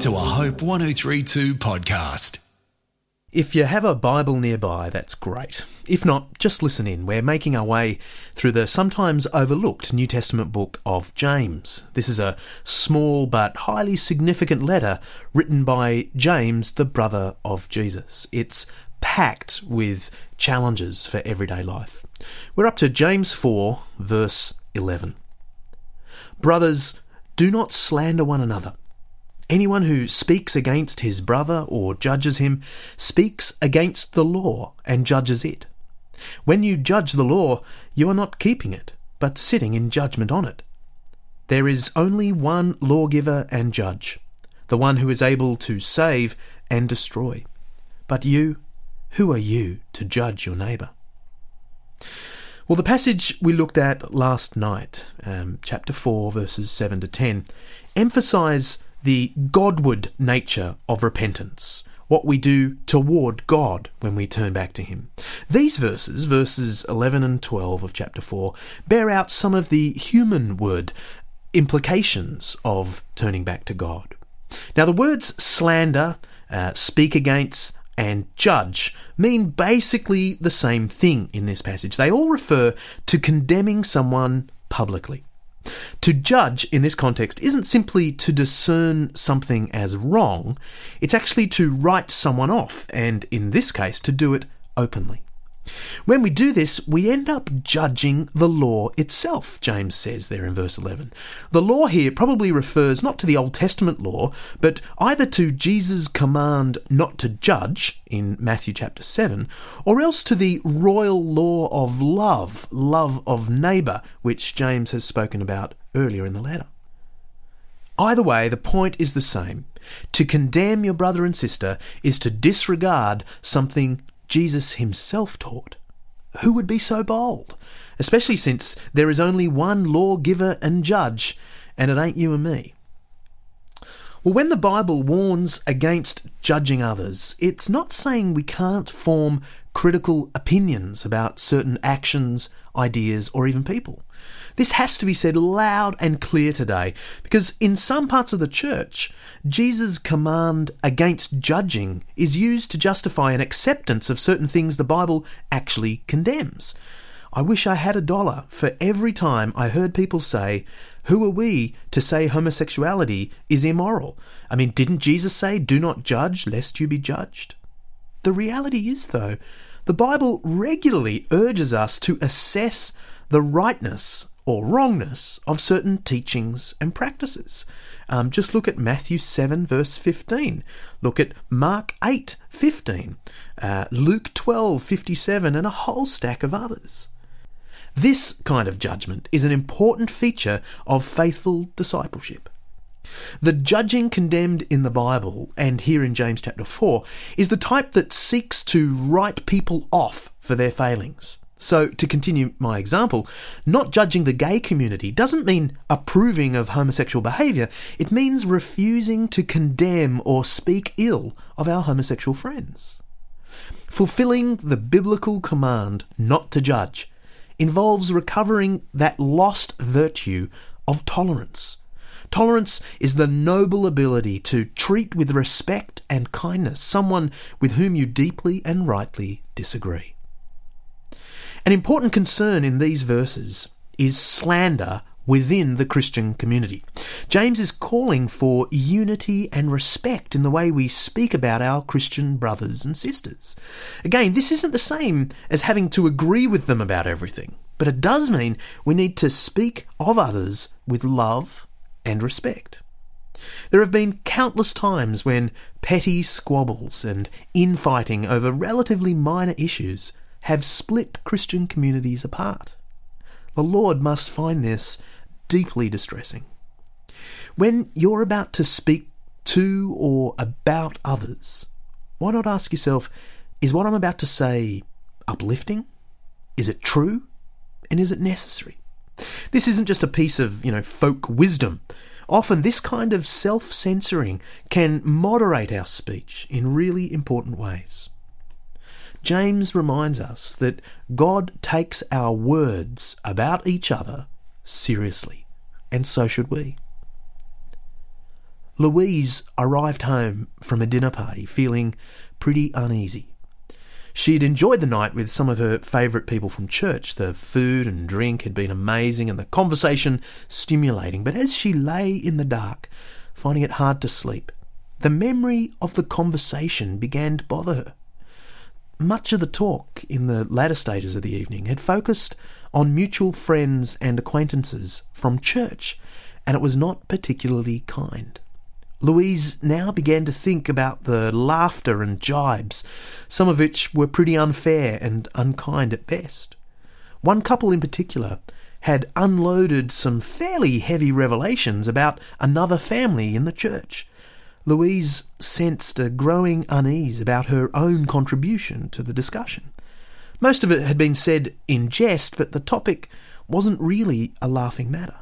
to a Hope 1032 podcast. If you have a Bible nearby, that's great. If not, just listen in. We're making our way through the sometimes overlooked New Testament book of James. This is a small but highly significant letter written by James, the brother of Jesus. It's packed with challenges for everyday life. We're up to James 4, verse 11. Brothers, do not slander one another. Anyone who speaks against his brother or judges him speaks against the law and judges it. When you judge the law, you are not keeping it, but sitting in judgment on it. There is only one lawgiver and judge, the one who is able to save and destroy. But you, who are you to judge your neighbour? Well, the passage we looked at last night, um, chapter 4, verses 7 to 10, emphasise the Godward nature of repentance, what we do toward God when we turn back to Him. These verses, verses 11 and 12 of chapter 4, bear out some of the humanward implications of turning back to God. Now, the words slander, uh, speak against, and judge mean basically the same thing in this passage. They all refer to condemning someone publicly. To judge in this context isn't simply to discern something as wrong, it's actually to write someone off, and in this case, to do it openly. When we do this, we end up judging the law itself, James says there in verse 11. The law here probably refers not to the Old Testament law, but either to Jesus' command not to judge in Matthew chapter 7, or else to the royal law of love, love of neighbour, which James has spoken about earlier in the letter. Either way, the point is the same. To condemn your brother and sister is to disregard something Jesus himself taught. Who would be so bold? Especially since there is only one lawgiver and judge, and it ain't you and me. Well, when the Bible warns against judging others, it's not saying we can't form critical opinions about certain actions, ideas, or even people. This has to be said loud and clear today because in some parts of the church, Jesus' command against judging is used to justify an acceptance of certain things the Bible actually condemns. I wish I had a dollar for every time I heard people say, Who are we to say homosexuality is immoral? I mean, didn't Jesus say, Do not judge lest you be judged? The reality is, though, the Bible regularly urges us to assess the rightness or wrongness of certain teachings and practices. Um, just look at Matthew 7, verse 15. Look at Mark 8, 15, uh, Luke 12, 57, and a whole stack of others. This kind of judgment is an important feature of faithful discipleship. The judging condemned in the Bible and here in James chapter 4 is the type that seeks to write people off for their failings. So, to continue my example, not judging the gay community doesn't mean approving of homosexual behaviour, it means refusing to condemn or speak ill of our homosexual friends. Fulfilling the biblical command not to judge involves recovering that lost virtue of tolerance. Tolerance is the noble ability to treat with respect and kindness someone with whom you deeply and rightly disagree. An important concern in these verses is slander within the Christian community. James is calling for unity and respect in the way we speak about our Christian brothers and sisters. Again, this isn't the same as having to agree with them about everything, but it does mean we need to speak of others with love and respect. There have been countless times when petty squabbles and infighting over relatively minor issues have split Christian communities apart. The Lord must find this deeply distressing. When you're about to speak to or about others, why not ask yourself, is what I'm about to say uplifting? Is it true? And is it necessary? This isn't just a piece of, you know, folk wisdom. Often this kind of self-censoring can moderate our speech in really important ways. James reminds us that God takes our words about each other seriously, and so should we. Louise arrived home from a dinner party feeling pretty uneasy. She'd enjoyed the night with some of her favourite people from church. The food and drink had been amazing and the conversation stimulating, but as she lay in the dark, finding it hard to sleep, the memory of the conversation began to bother her. Much of the talk in the latter stages of the evening had focused on mutual friends and acquaintances from church, and it was not particularly kind. Louise now began to think about the laughter and jibes, some of which were pretty unfair and unkind at best. One couple in particular had unloaded some fairly heavy revelations about another family in the church. Louise sensed a growing unease about her own contribution to the discussion. Most of it had been said in jest, but the topic wasn't really a laughing matter.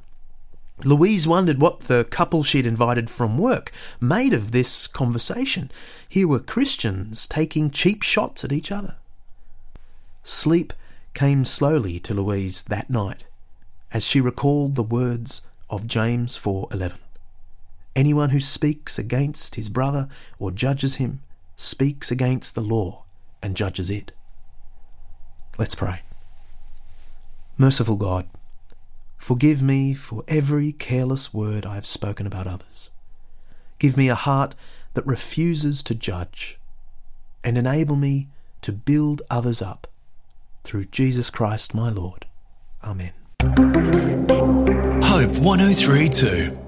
Louise wondered what the couple she'd invited from work made of this conversation. Here were Christians taking cheap shots at each other. Sleep came slowly to Louise that night as she recalled the words of James 4:11. Anyone who speaks against his brother or judges him speaks against the law and judges it. Let's pray. Merciful God, Forgive me for every careless word I have spoken about others. Give me a heart that refuses to judge, and enable me to build others up through Jesus Christ my Lord. Amen. Hope 1032.